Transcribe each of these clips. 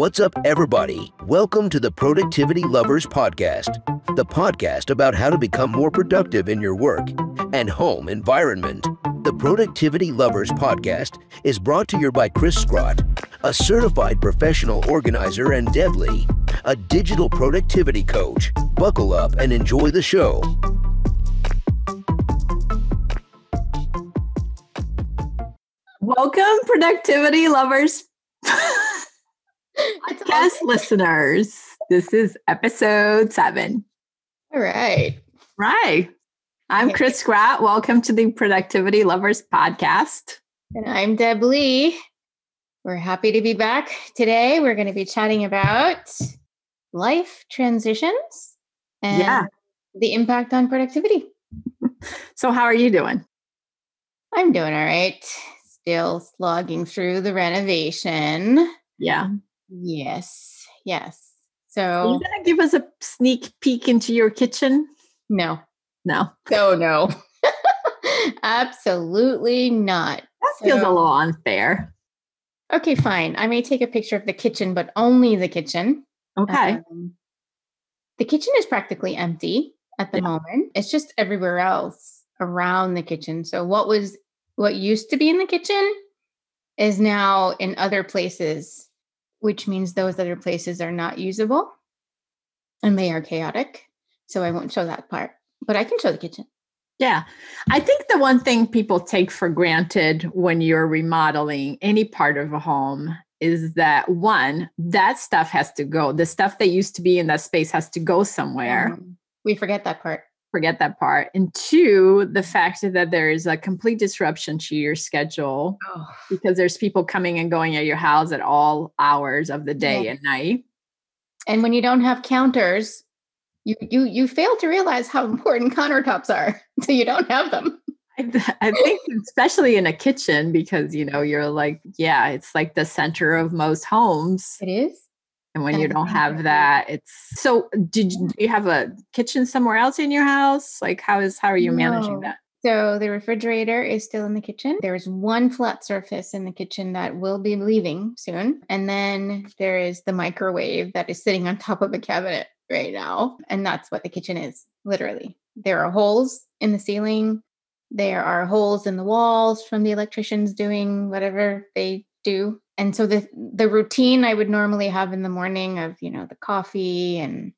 What's up, everybody? Welcome to the Productivity Lovers Podcast, the podcast about how to become more productive in your work and home environment. The Productivity Lovers Podcast is brought to you by Cris Sgrott, a certified professional organizer, and Deb Lee, a digital productivity coach. Buckle up and enjoy the show. Welcome, productivity lovers, podcast listeners. This is episode seven. All right. Right. I'm Cris Sgrott. Welcome to the Productivity Lovers Podcast. And I'm Deb Lee. We're happy to be back today. We're going to be chatting about life transitions and Yeah. the impact on productivity. So, how are you doing? I'm doing all right. Still slogging through the renovation. Yeah. Yes. Yes. So, Are you So, to give us a sneak peek into your kitchen? no. No. So, no. Absolutely not. That feels a little unfair. Okay, fine. I may take a picture of the kitchen, but only the kitchen. Okay. Um, the kitchen is practically empty at the Yeah. moment. It's just everywhere else around the kitchen. So what was what used to be in the kitchen is now in other places, which means those other places are not usable and they are chaotic. So I won't show that part, but I can show the kitchen. Yeah. I think the one thing people take for granted when you're remodeling any part of a home is that one, that stuff has to go. The stuff that used to be in that space has to go somewhere. Um, we forget that part. Forget that part. And two, the mm-hmm. fact that there is a complete disruption to your schedule Oh, because there's people coming and going at your house at all hours of the day Yeah. and night. and when you don't have counters, you you you fail to realize how important countertops are. So you don't have them. I, I think especially in a kitchen because you know you're like yeah it's like the center of most homes It is. And when you don't have that- it's so did you, mm. do you have a kitchen somewhere else in your house like how is how are you managing No. that So the refrigerator is still in the kitchen. There's one flat surface in the kitchen that will be leaving soon. And then there is the microwave that is sitting on top of a cabinet right now. And that's what the kitchen is, literally. There are holes in the ceiling. There are holes in the walls from the electricians doing whatever they do. And so the the routine I would normally have in the morning of, you know, the coffee and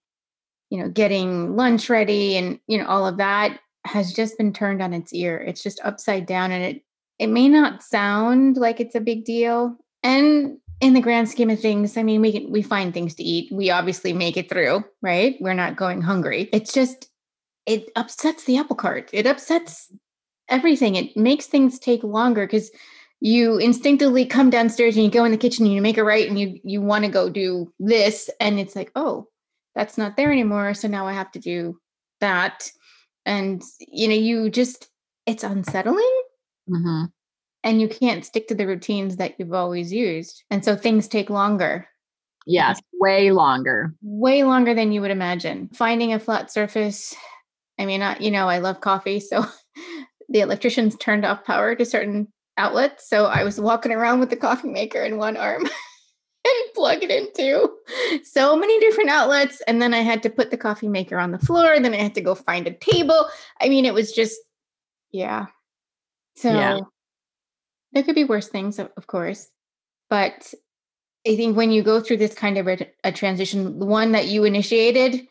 you know, getting lunch ready and you know all of that has just been turned on its ear. It's just upside down and it it may not sound like it's a big deal. And in the grand scheme of things, I mean, we can, we find things to eat. We obviously make it through, right? We're not going hungry. It's just it upsets the apple cart. It upsets everything. It makes things take longer because you instinctively come downstairs and you go in the kitchen and you make it right and you you want to go do this and it's like, "Oh, that's not there anymore, so now I have to do that." and you know you just it's unsettling. Mm-hmm. and you can't stick to the routines that you've always used. And so things take longer. Yes way longer. Way longer than you would imagine. Finding a flat surface i mean I, you know i love coffee so the electricians turned off power to certain outlets so i was walking around with the coffee maker in one arm and plug it into so many different outlets. And then i had to put the coffee maker on the floor. Then i had to go find a table. I mean it was just yeah. So Yeah. there could be worse things of, of course. But i think when you go through this kind of a, a transition the one that you initiated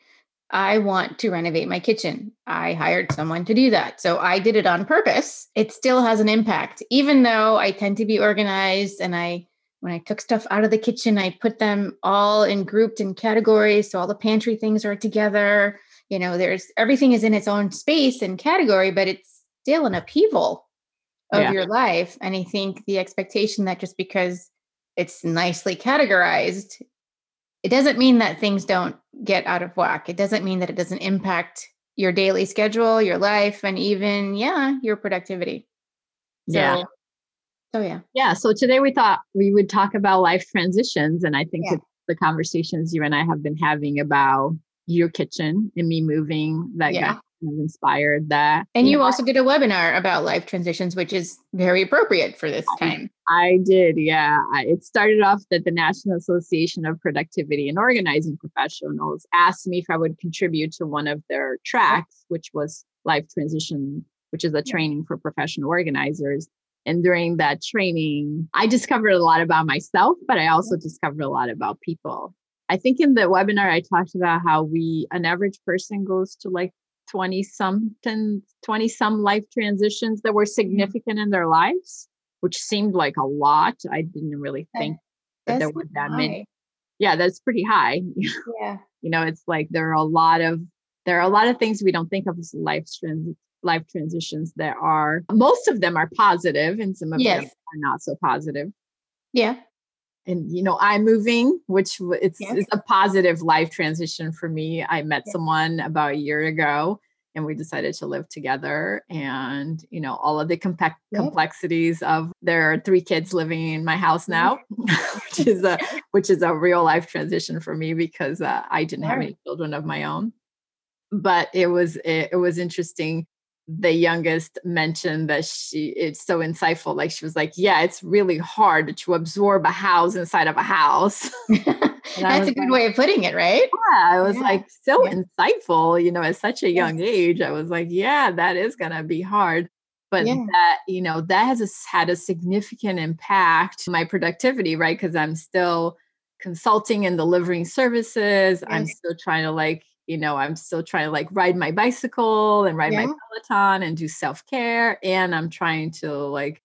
i want to renovate my kitchen i hired someone to do that so i did it on purpose it still has an impact even though i tend to be organized and i when I took stuff out of the kitchen, I put them all in grouped in categories. So all the pantry things are together. You know, there's everything is in its own space and category, but it's still an upheaval of Yeah. your life. And I think the expectation that just because it's nicely categorized, it doesn't mean that things don't get out of whack. It doesn't mean that it doesn't impact your daily schedule, your life, and even, yeah, your productivity. So, Yeah. So yeah. yeah so today we thought we would talk about life transitions and i think Yeah. the conversations you and i have been having about your kitchen and me moving that Yeah. got kind of inspired that. And you, you know, also did a webinar about life transitions, which is very appropriate for this time. I, I did, yeah. I, it started off that the National Association of Productivity and Organizing Professionals asked me if I would contribute to one of their tracks, which was life transition, which is a training for professional organizers. And during that training, I discovered a lot about myself, but I also discovered a lot about people. I think in the webinar, I talked about how we, an average person goes to like 20 something, 20 some life transitions that were mm-hmm. significant in their lives, which seemed like a lot. I didn't really think that there were that high. many. Yeah, that's pretty high. Yeah. you know, it's like there are a lot of there are a lot of things we don't think of as life trans life transitions that are most of them are positive and some of yes. them are not so positive. Yeah. And you know, I'm moving, which it's, yes. it's a positive life transition for me. I met yes. someone about a year ago and we decided to live together and you know all of the compa- complexities of there are three kids living in my house now which is a which is a real life transition for me because uh, i didn't have any children of my own but it was it, it was interesting the youngest mentioned that she it's so insightful like she was like yeah it's really hard to absorb a house inside of a house. That's a good like, way of putting it right? Yeah i was yeah. like so yeah. insightful you know at such a young yeah. age i was like yeah that is gonna be hard. But that you know that has a, had a significant impact my productivity right? Because i'm still consulting and delivering services. I'm still trying to like you know, I'm still trying to like ride my bicycle and ride yeah. my Peloton and do self care. And I'm trying to like,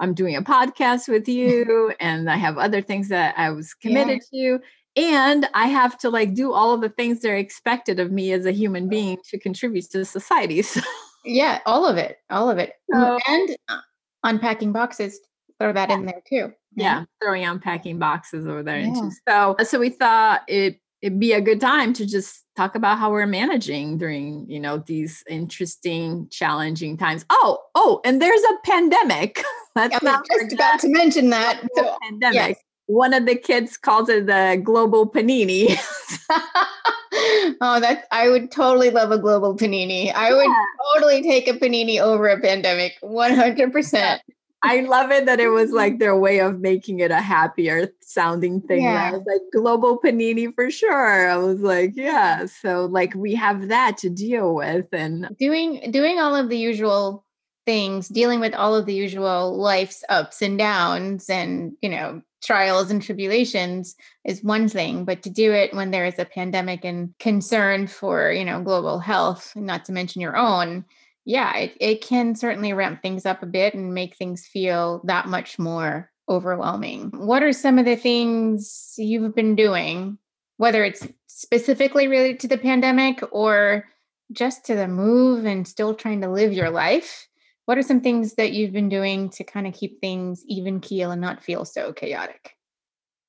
I'm doing a podcast with you and I have other things that I was committed yeah. to. And I have to like do all of the things that are expected of me as a human being to contribute to society. So. Yeah, all of it, all of it. So, and uh, unpacking boxes, throw that yeah. in there too. Yeah, throwing unpacking boxes over there. Yeah. So, so we thought it it'd be a good time to just talk about how we're managing during you know these interesting challenging times. Oh oh and there's a pandemic. That's I'm not just about to mention that so, pandemic. yes. one of the kids calls it the global panini. Oh that's i would totally love a global panini. I yeah. would totally take a panini over a pandemic 100% I love it that it was like their way of making it a happier sounding thing. Yeah. I was like, global panini for sure. I was like, yeah. So like we have that to deal with and doing doing all of the usual things, dealing with all of the usual life's ups and downs and, you know, trials and tribulations is one thing, but to do it when there is a pandemic and concern for, you know, global health, not to mention your own, yeah, it, it can certainly ramp things up a bit and make things feel that much more overwhelming. What are some of the things you've been doing, whether it's specifically related to the pandemic or just to the move and still trying to live your life? What are some things that you've been doing to kind of keep things even keel and not feel so chaotic?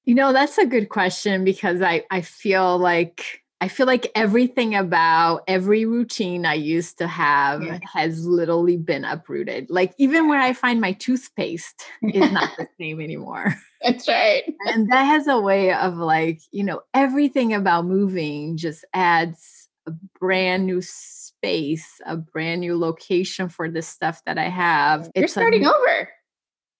You know, that's a good question because I, I feel like I feel like everything about every routine I used to have yeah. has literally been uprooted. Like even where I find my toothpaste is not the same anymore. That's right. and that has a way of like, you know, everything about moving just adds a brand new space, a brand new location for the stuff that I have. You're it's starting a, over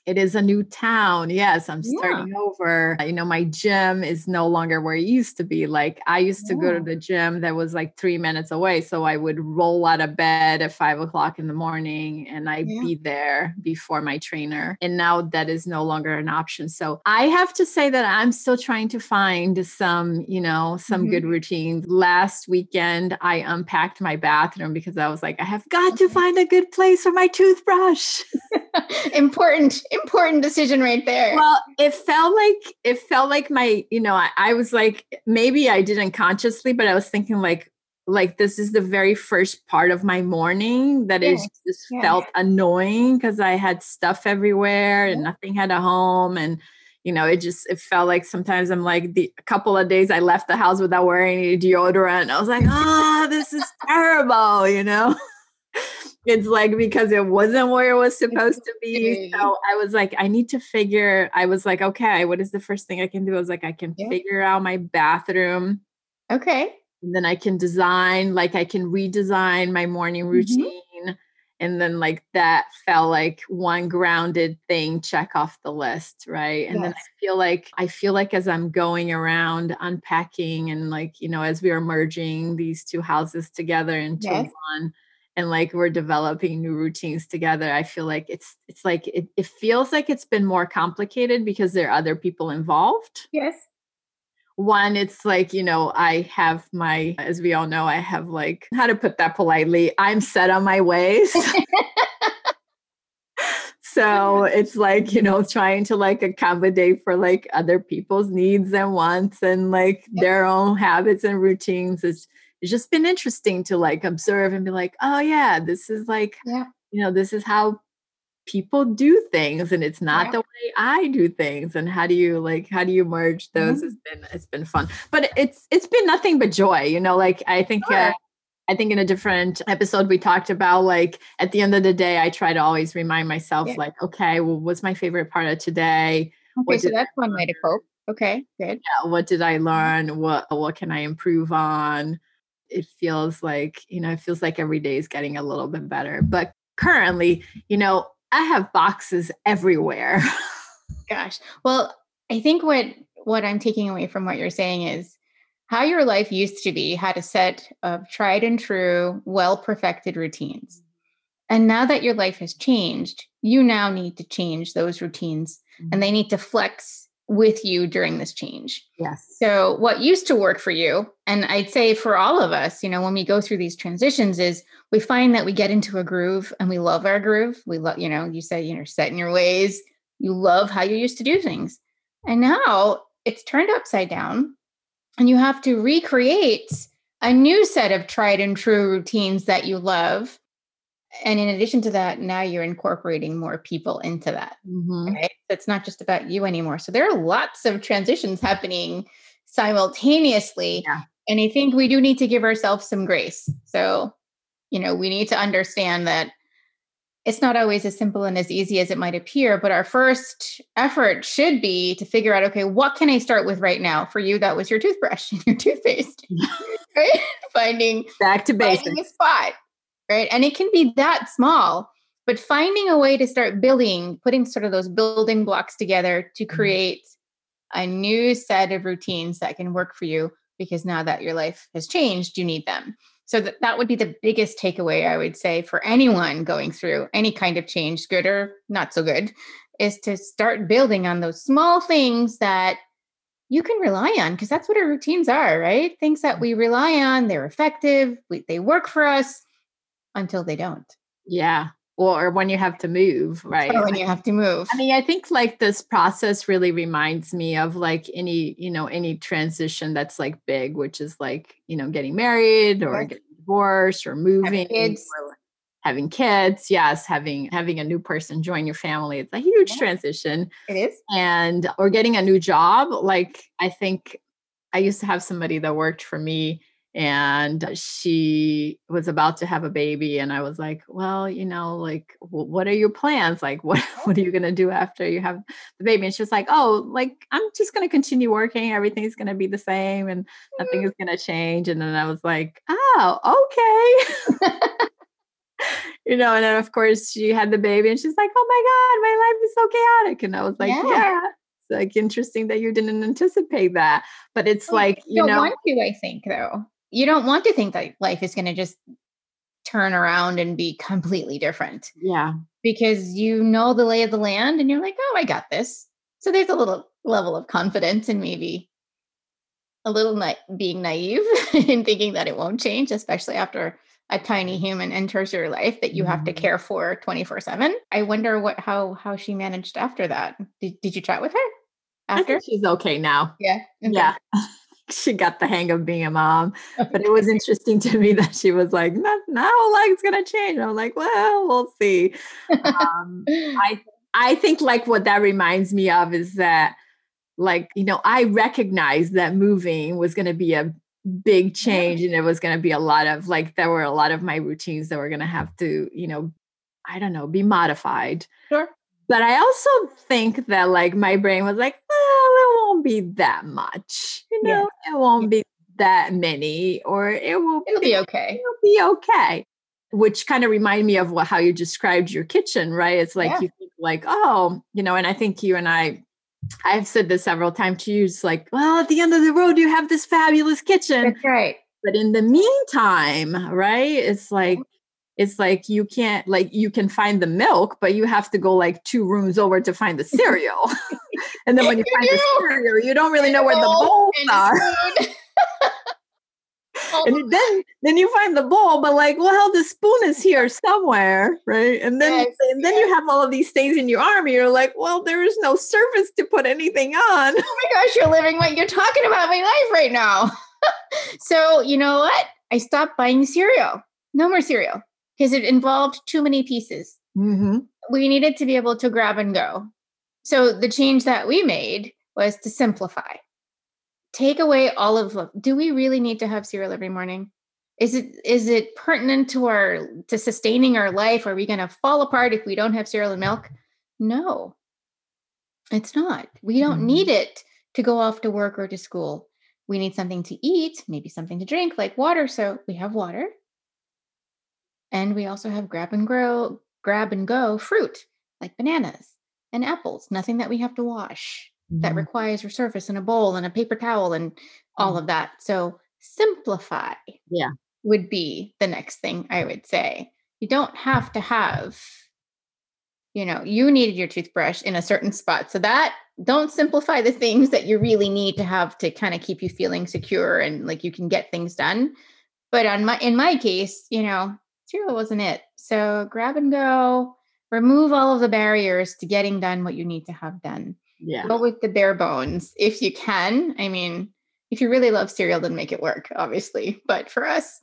it is a new town. Yes, I'm starting yeah. over. You know, my gym is no longer where it used to be. Like I used to yeah. go to the gym that was like three minutes away. So I would roll out of bed at five o'clock in the morning and I'd yeah. be there before my trainer. And now that is no longer an option. So I have to say that I'm still trying to find some, you know, some mm-hmm. good routines. Last weekend, I unpacked my bathroom because I was like, I have got to find a good place for my toothbrush. Important important decision right there. Well, it felt like it felt like my, you know, I, I was like, maybe I didn't consciously, but I was thinking like, like this is the very first part of my morning that yeah. just yeah. felt annoying because I had stuff everywhere and nothing had a home and you know it just it felt like sometimes I'm like the a couple of days I left the house without wearing any deodorant. I was like, oh, this is terrible, you know. it's like because it wasn't where it was supposed to be. So I was like, I need to figure. I was like, okay, what is the first thing I can do? I was like, I can yeah. figure out my bathroom. Okay. And then I can design, like I can redesign my morning Mm-hmm. routine. And then like that felt like one grounded thing check off the list, right? And then I feel like I feel like as I'm going around unpacking and like, you know, as we are merging these two houses together into Yes. one and like we're developing new routines together, I feel like it's it's like it, it feels like it's been more complicated because there are other people involved. Yes. one it's like you know i have my as we all know i have like how to put that politely i'm set on my ways. So it's like you know trying to like accommodate for like other people's needs and wants and like their own habits and routines it's it's just been interesting to like observe and be like oh yeah this is like Yeah. you know this is how people do things and it's not Yeah. the way i do things and how do you like how do you merge those Mhm. it's been it's been fun but it's it's been nothing but joy you know like i think uh, i think in a different episode we talked about like at the end of the day i try to always remind myself Yeah. like okay well what's my favorite part of today Okay, so that's one way to cope. Okay, good. yeah, what did I learn? What what can I improve on? It feels like, you know, it feels like every day is getting a little bit better. But currently, you know, I have boxes everywhere. Gosh. Well, I think what what I'm taking away from what you're saying is how your life used to be had a set of tried and true, well perfected routines. And now that your life has changed, you now need to change those routines and mm-hmm. they need to flex with you during this change. yes. So, what used to work for you, and I'd say for all of us, you know, when we go through these transitions, is we find that we get into a groove and we love our groove. We love, you know, you say, you know, set in your ways. You love how you used to do things. And now it's turned upside down, and you have to recreate a new set of tried and true routines that you love. And in addition to that, now you're incorporating more people into that Mhm. right? It's not just about you anymore. So there are lots of transitions happening simultaneously. Yeah. And I think we do need to give ourselves some grace. So, you know, we need to understand that it's not always as simple and as easy as it might appear, but our first effort should be to figure out okay, what can I start with right now? For you, that was your toothbrush and your toothpaste, right? Finding Back to basics. finding a spot, right? And it can be that small, but finding a way to start building, putting sort of those building blocks together to Mhm. create a new set of routines that can work for you because now that your life has changed, you need them. So that, that would be the biggest takeaway I would say for anyone going through any kind of change, good or not so good, is to start building on those small things that you can rely on because that's what our routines are, right? Things that we rely on, they're effective, we, they work for us until they don't. Yeah. Or when you have to move, right? Or when you have to move. I mean, I think like this process really reminds me of like any, you know, any transition that's like big, which is like, you know, getting married or getting divorced or moving or having kids. Yes, having having a new person join your family. It's a huge Yeah. transition. it is. And or getting a new job. Like I think I used to have somebody that worked for me and she was about to have a baby and i was like well you know like wh- what are your plans? Like what what are you going to do after you have the baby? And she was like oh like i'm just going to continue working. Everything's going to be the same and nothing mm. is going to change. And then i was like oh okay. You know and then of course she had the baby and she's like oh my god my life is so chaotic. And i was like Yeah. yeah, it's like interesting that you didn't anticipate that. But it's like you don't know want to, I think, though. You don't want to think that life is going to just turn around and be completely different yeah because you know the lay of the land and you're like, oh, I got this. So there's a little level of confidence and maybe a little na- being naive in thinking that it won't change, especially after a tiny human enters your life that you have to Mhm. care for 24 7. I wonder what how how she managed after that. Did, did you chat with her after? she's okay now. Yeah. Okay. Yeah. she got the hang of being a mom. But it was interesting to me that she was like, not now life's gonna change. I'm like, well, we'll see. Um, I I think like what that reminds me of is that like, you know, I recognized that moving was gonna be a big change and it was gonna be a lot of like there were a lot of my routines that were gonna have to, you know, I don't know, be modified. Sure. But I also think that like my brain was like, won't be that much. You Yeah. know, it won't be that many, or it will It'll be okay. It'll be okay. Which kind of remind me of what, how you described your kitchen, right? It's like Yeah. you think like, oh, you know, and I think you and I, I've said this several times to you. It's like, well, at the end of the road, you have this fabulous kitchen, That's right. but in the meantime, right? It's like it's like you can't like you can find the milk, but you have to go like two rooms over to find the cereal. and then when you You find the cereal, you don't really know where the Bowl bowls are. And then then you find the bowl, but like, well, the spoon is here somewhere, right? And then Yes, and then you have all of these things in your arm, and you're like, well, there is no surface to put anything on. oh my gosh, you're living what you're talking about my life right now. so, you know what? I stopped buying cereal. No more cereal because it involved too many pieces. Mm-hmm. We needed to be able to grab and go. So, the change that we made was to simplify. Take away all of do we really need to have cereal every morning? Is it is it pertinent to our to sustaining our life? Are we going to fall apart if we don't have cereal and milk? No. It's not. We don't Mhm. need it to go off to work or to school. We need something to eat, maybe something to drink like water, so we have water. And we also have grab and grow grab and go fruit like bananas and apples, nothing that we have to wash that Mm-hmm. requires a surface and a bowl and a paper towel and all of that. So simplify. Yeah. Would be the next thing I would say. You don't have to have, you know, you needed your toothbrush in a certain spot. So that don't simplify the things that you really need to have to kind of keep you feeling secure and like you can get things done. But on my in my case, you know, cereal wasn't it. So grab and go, remove all of the barriers to getting done what you need to have done yeah. go with the bare bones if you can. I mean, if you really love cereal, then make it work, obviously. But for us,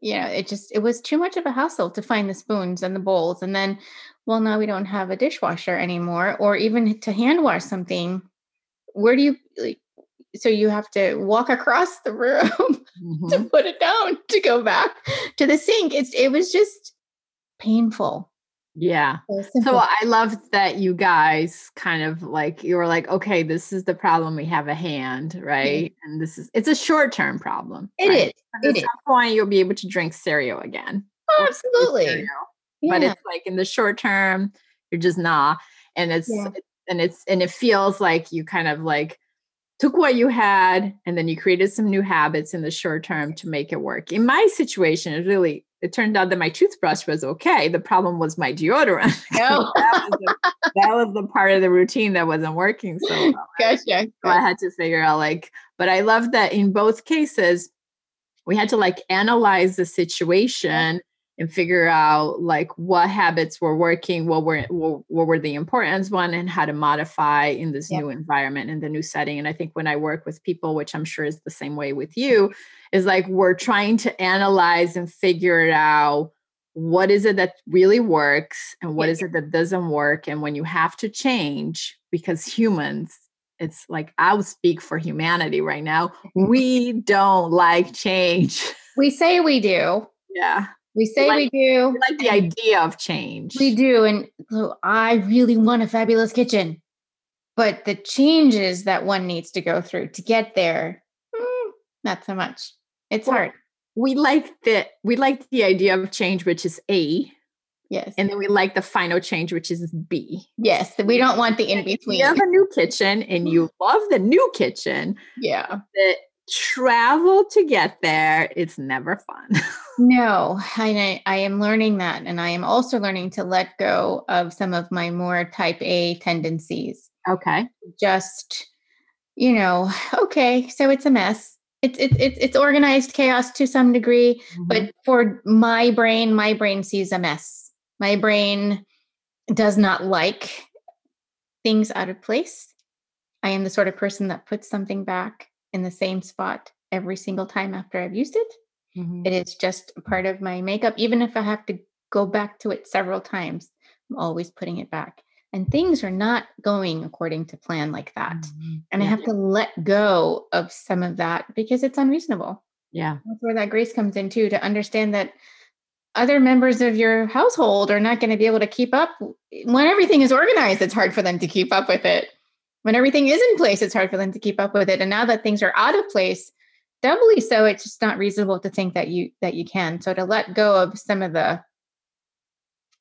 you know, it just it was too much of a hassle to find the spoons and the bowls. And then, well, now we don't have a dishwasher anymore, or even to hand wash something. Where do you like? So you have to walk across the room Mhm. to put it down to go back to the sink. It's it was just painful. Yeah. So So. I love that you guys kind of like you were like, okay, this is the problem we have a hand, right? And this is it's a short term problem. It right? is. At It is. some point, you'll be able to drink cereal again. Oh, absolutely. cereal. But it's like in the short term, you're just not. And it's Yeah. and it's and it feels like you kind of like took what you had and then you created some new habits in the short term to make it work. In my situation, it really it turned out that my toothbrush was okay. The problem was my deodorant. No. Oh. that, was the, that was the part of the routine that wasn't working so well. Gotcha. So I had to figure out like, but I love that in both cases, we had to like analyze the situation and figure out like what habits were working, what were what, what were the important one, and how to modify in this Yep. new environment in the new setting. And I think when I work with people, which I'm sure is the same way with you, is like we're trying to analyze and figure it out what is it that really works and what is it that doesn't work and when you have to change because humans it's like i'll speak for humanity right now we don't like change We say we do. yeah We say Like- we do. we like the idea of change We do. And so I really want a fabulous kitchen. But the changes that one needs to go through to get there, mm, not so much. It's Well, hard. we like the we like the idea of change which is a Yes. and then we like the final change which is b yes. We don't want the in between. you have a new kitchen and you love the new kitchen Yeah. the travel to get there it's never fun. No, I, I am learning that. And I am also learning to let go of some of my more type A tendencies. okay. Just you know okay so it's a mess. It's it's it's it's organized chaos to some degree but mm-hmm. for my brain my brain sees a mess. My brain does not like things out of place. I am the sort of person that puts something back in the same spot every single time after i've used it Mhm. it is just part of my makeup even if i have to go back to it several times i'm always putting it back and things are not going according to plan like that Mhm. and I have to let go of some of that because it's unreasonable. yeah That's where that grace comes in too, to understand that other members of your household are not going to be able to keep up. When everything is organized, it's hard for them to keep up with it. When everything is in place, it's hard for them to keep up with it. And now that things are out of place, doubly so it's just not reasonable to think that you that you can so to let go of some of the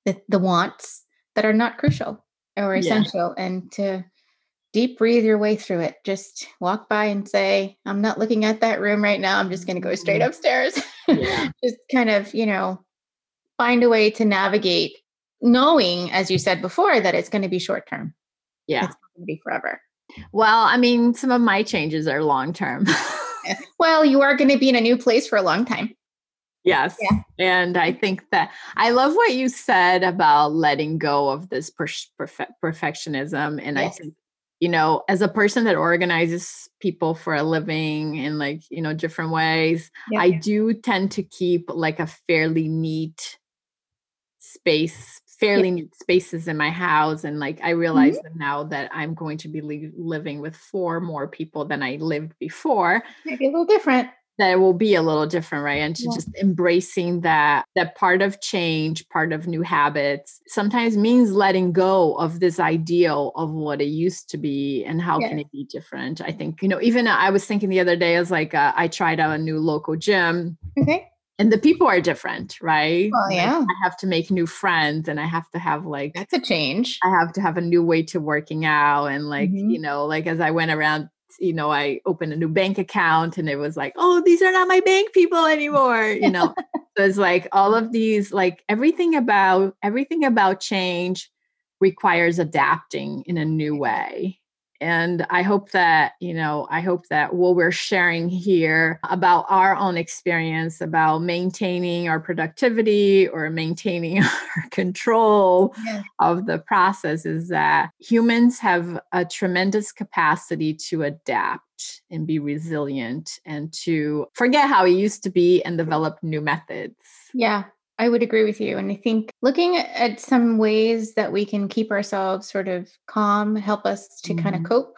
the, the wants that are not crucial or essential yeah. and to deep breathe your way through it just walk by and say i'm not looking at that room right now i'm just going to go straight mm-hmm. upstairs yeah. just kind of you know find a way to navigate knowing as you said before that it's going to be short term yeah it's going to be forever well i mean some of my changes are long term well, you are going to be in a new place for a long time. Yes. Yeah. And I think that I love what you said about letting go of this perfe- perfectionism. And yes. I think, you know, as a person that organizes people for a living in like, you know, different ways, yeah. I do tend to keep like a fairly neat space fairly neat spaces in my house and like i realize mm-hmm. now that i'm going to be li- living with four more people than i lived before maybe a little different. that it will be a little different right? And to yeah. just embracing that that part of change part of new habits sometimes means letting go of this ideal of what it used to be and how can it be different i think. You know even i was thinking the other day as like uh, i tried out a new local gym. Okay and the people are different, right? Oh yeah. Like I have to make new friends and I have to have like that's a change. I have to have a new way to working out. And like, mm-hmm. you know, like as I went around, you know, I opened a new bank account and it was like, oh, these are not my bank people anymore. You know. so it's like all of these, like everything about everything about change requires adapting in a new way and I hope that, you know, I hope that what we're sharing here about our own experience about maintaining our productivity or maintaining our control yeah. of the process is that humans have a tremendous capacity to adapt and be resilient and to forget how it used to be and develop new methods. Yeah. I would agree with you. And I think looking at some ways that we can keep ourselves sort of calm, help us to mm-hmm. kind of cope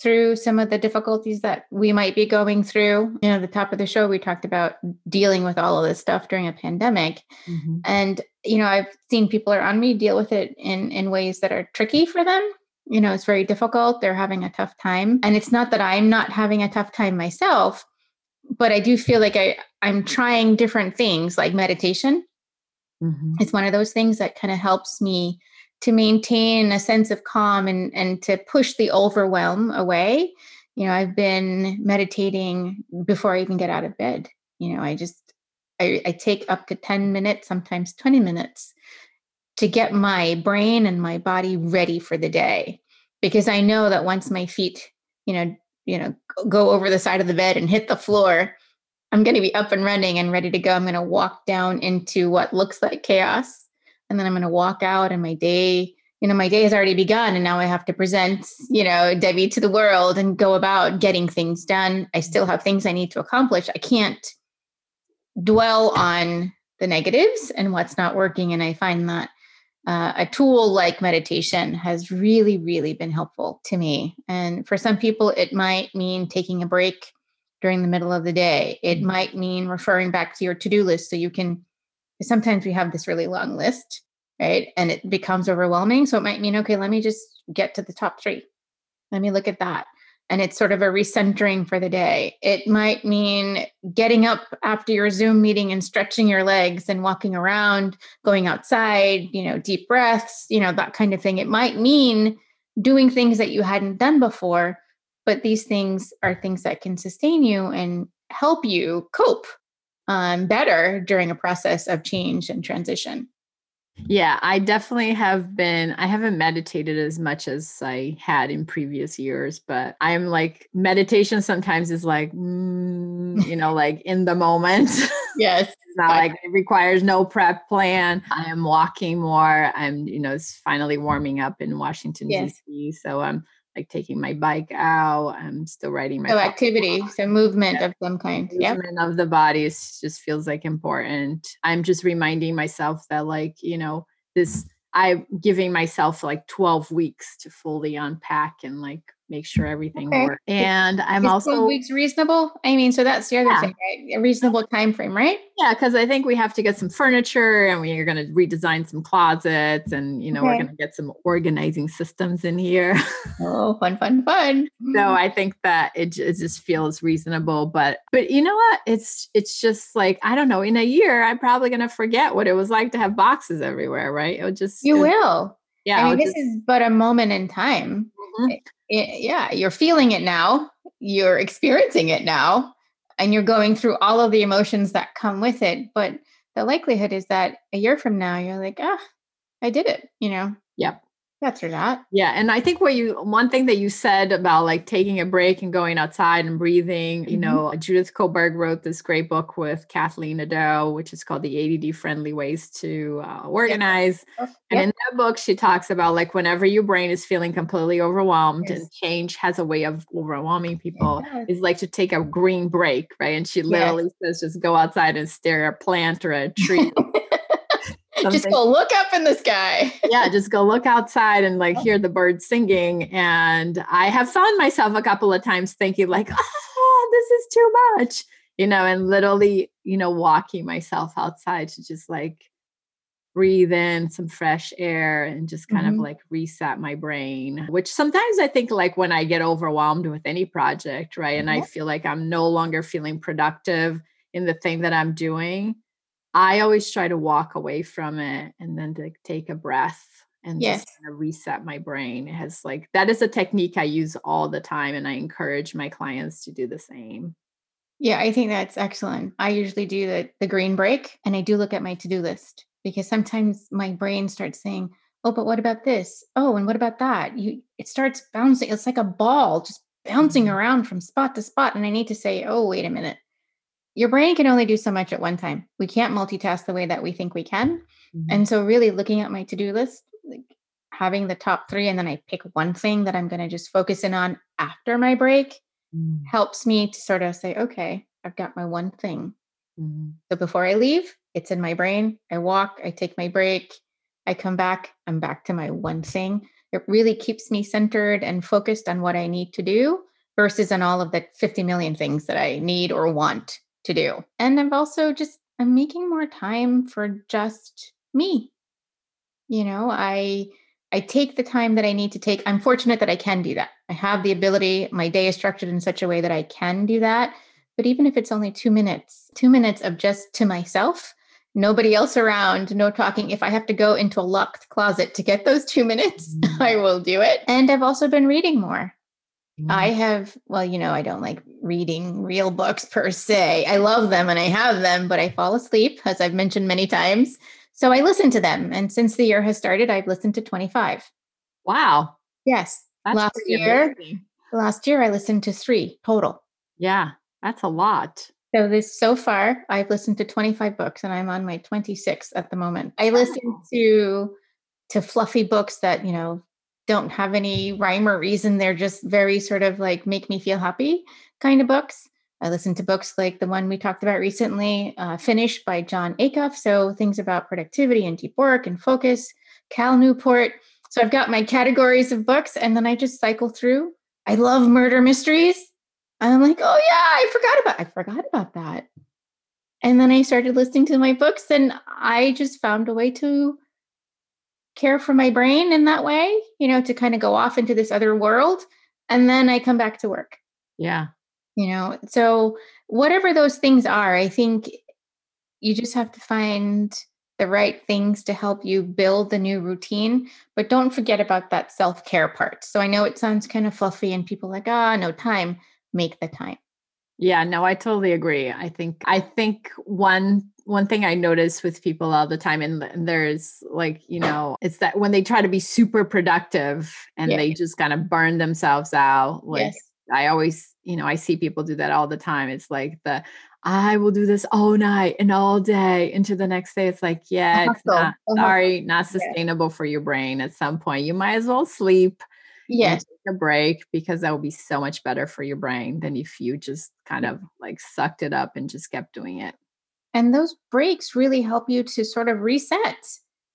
through some of the difficulties that we might be going through. You know, the top of the show, we talked about dealing with all of this stuff during a pandemic. Mm-hmm. And, you know, I've seen people around me deal with it in, in ways that are tricky for them. You know, it's very difficult. They're having a tough time. And it's not that I'm not having a tough time myself, but I do feel like I, I'm trying different things like meditation Mm-hmm. It's one of those things that kind of helps me to maintain a sense of calm and and to push the overwhelm away. You know, I've been meditating before I even get out of bed. You know, I just I, I take up to 10 minutes, sometimes 20 minutes to get my brain and my body ready for the day. Because I know that once my feet, you know, you know, go over the side of the bed and hit the floor, I'm going to be up and running and ready to go. I'm going to walk down into what looks like chaos. And then I'm going to walk out and my day, you know, my day has already begun. And now I have to present, you know, Debbie to the world and go about getting things done. I still have things I need to accomplish. I can't dwell on the negatives and what's not working. And I find that uh, a tool like meditation has really, really been helpful to me. And for some people, it might mean taking a break during the middle of the day. It mm-hmm. might mean referring back to your to do list so you can. Sometimes we have this really long list, right? And it becomes overwhelming. So it might mean, okay, let me just get to the top three. Let me look at that. And it's sort of a recentering for the day. It might mean getting up after your Zoom meeting and stretching your legs and walking around, going outside, you know, deep breaths, you know, that kind of thing. It might mean doing things that you hadn't done before but these things are things that can sustain you and help you cope um, better during a process of change and transition. Yeah, I definitely have been. I haven't meditated as much as I had in previous years, but I'm like, meditation sometimes is like, mm, you know, like in the moment. Yes. it's not like it requires no prep plan. I am walking more. I'm, you know, it's finally warming up in Washington, yes. D.C. So I'm like taking my bike out. I'm still riding my so activity, so movement yeah. of some kind. Movement yep. of the body is, just feels like important. I'm just reminding myself that like you know this. I'm giving myself like 12 weeks to fully unpack and like make sure everything Okay. works. And I'm Is also 12 weeks reasonable? I mean, so that's the other Yeah. thing, right? A reasonable time frame, right? Yeah, because I think we have to get some furniture and we're going to redesign some closets and, you know, we're going to get some organizing systems in here. Oh, fun, fun, fun. so mm-hmm. I think that it, it just feels reasonable. But, but you know what? It's, it's just like, I don't know, in a year, I'm probably going to forget what it was like to have boxes everywhere, right? It would just, you it'll- will. Yeah. I mean, this just- is but a moment in time. Mhm. It- yeah, you're feeling it now, you're experiencing it now, and you're going through all of the emotions that come with it. But the likelihood is that a year from now, you're like, ah, I did it, you know? Yep. That's or that. Yeah, and I think what you one thing that you said about like taking a break and going outside and breathing, you Mhm. know, Judith Kolberg wrote this great book with Kathleen Nadeau, which is called the ADD friendly ways to uh, organize. Oh, And yep. in that book, she talks about like whenever your brain is feeling completely overwhelmed Yes. and change has a way of overwhelming people, does. is like to take a green break, right? And she literally says just go outside and stare at a plant or a tree. Just go look up in the sky. yeah, just go look outside and like hear the birds singing. And I have found myself a couple of times thinking, like, oh, this is too much, you know, and literally, you know, walking myself outside to just like breathe in some fresh air and just kind Mhm. of like reset my brain, which sometimes I think like when I get overwhelmed with any project, right? And I feel like I'm no longer feeling productive in the thing that I'm doing. I always try to walk away from it and then to take a breath and Yes. just kind of reset my brain. It has like that is a technique I use all the time and I encourage my clients to do the same. Yeah, I think that's excellent. I usually do the, the green break and I do look at my to do list because sometimes my brain starts saying, Oh, but what about this? Oh, and what about that? You it starts bouncing. It's like a ball just bouncing Mhm. around from spot to spot. And I need to say, Oh, wait a minute. Your brain can only do so much at one time. We can't multitask the way that we think we can. And so really looking at my to-do list, like having the top three, and then I pick one thing that I'm going to just focus in on after my break Mhm. helps me to sort of say, okay, I've got my one thing. Mhm. So before I leave, it's in my brain. I walk, I take my break, I come back, I'm back to my one thing. It really keeps me centered and focused on what I need to do versus on all of the 50 million things that I need or want to do. And I've also just I'm making more time for just me. You know, I I take the time that I need to take. I'm fortunate that I can do that. I have the ability. My day is structured in such a way that I can do that. But even if it's only two minutes, two minutes of just to myself, nobody else around, no talking. If I have to go into a locked closet to get those two minutes, Mm. I will do it. And I've also been reading more. I have, well, you know, I don't like reading real books per se. I love them and I have them, but I fall asleep, as I've mentioned many times. So I listen to them. And since the year has started, I've listened to 25. Wow. Yes. That's Last year, amazing. last year I listened to three total. Yeah, that's a lot. So this so far, I've listened to 25 books and I'm on my 26th at the moment. I listen Wow. to to fluffy books that, you know, don't have any rhyme or reason. They're just very sort of like make me feel happy kind of books. I listen to books like the one we talked about recently, uh, Finished by Jon Acuff. So things about productivity and deep work and focus, Cal Newport. So I've got my categories of books and then I just cycle through. I love murder mysteries. I'm like, oh yeah, I forgot about I forgot about that. And then I started listening to my books and I just found a way to care for my brain in that way, you know, to kind of go off into this other world. And then I come back to work, Yeah. you know. So, whatever those things are, I think you just have to find the right things to help you build the new routine. But don't forget about that self care part. So, I know it sounds kind of fluffy and people like, ah, no time. Make the time. Yeah, no, I totally agree. I think I think one one thing I notice with people all the time, and th- there's like, you know, it's that when they try to be super productive and Yeah. they just kind of burn themselves out. Like yes. I always, you know, I see people do that all the time. It's like the I will do this all night and all day into the next day. It's like, yeah, it's not sorry, not sustainable for your brain. At some point, you might as well sleep Yes. take a break because that will be so much better for your brain than if you just kind of like sucked it up and just kept doing it. And those breaks really help you to sort of reset.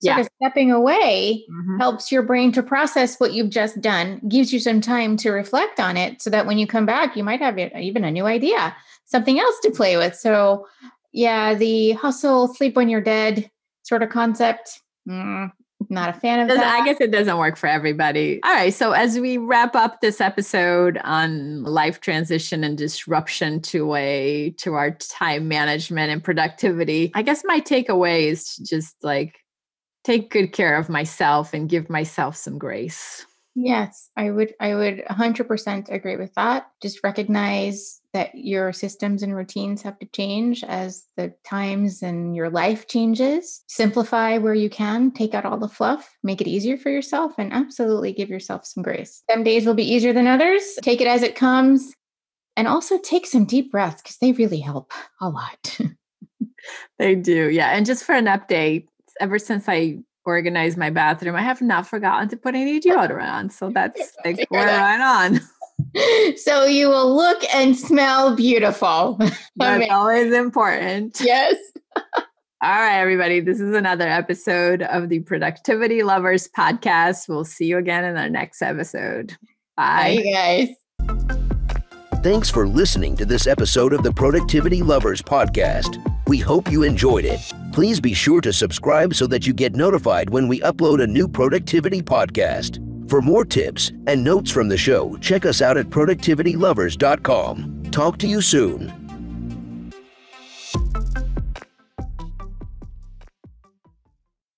sort Yeah. of stepping away Mhm. helps your brain to process what you've just done, gives you some time to reflect on it so that when you come back, you might have even a new idea, something else to play with. So, yeah, the hustle, sleep when you're dead sort of concept, mm, not a fan of Doesn't- that. I guess it doesn't work for everybody. All right. So, as we wrap up this episode on life transition and disruption to a to our time management and productivity, I guess my takeaway is to just like take good care of myself and give myself some grace. Yes, I would I would 100% agree with that. Just recognize that your systems and routines have to change as the times and your life changes. Simplify where you can, take out all the fluff, make it easier for yourself and absolutely give yourself some grace. Some days will be easier than others. Take it as it comes. And also take some deep breaths because they really help a lot. They do. Yeah. And just for an update, ever since I organized my bathroom, I have not forgotten to put any deodorant on. So that's like we're right on. so you will look and smell beautiful. That's Amazing. always important. yes. All right, everybody. This is another episode of the Productivity Lovers podcast. We'll see you again in our next episode. Bye, Bye. guys. Thanks for listening to this episode of the Productivity Lovers podcast. We hope you enjoyed it. Please be sure to subscribe so that you get notified when we upload a new productivity podcast. For more tips and notes from the show, check us out at productivitylovers.com. Talk to you soon.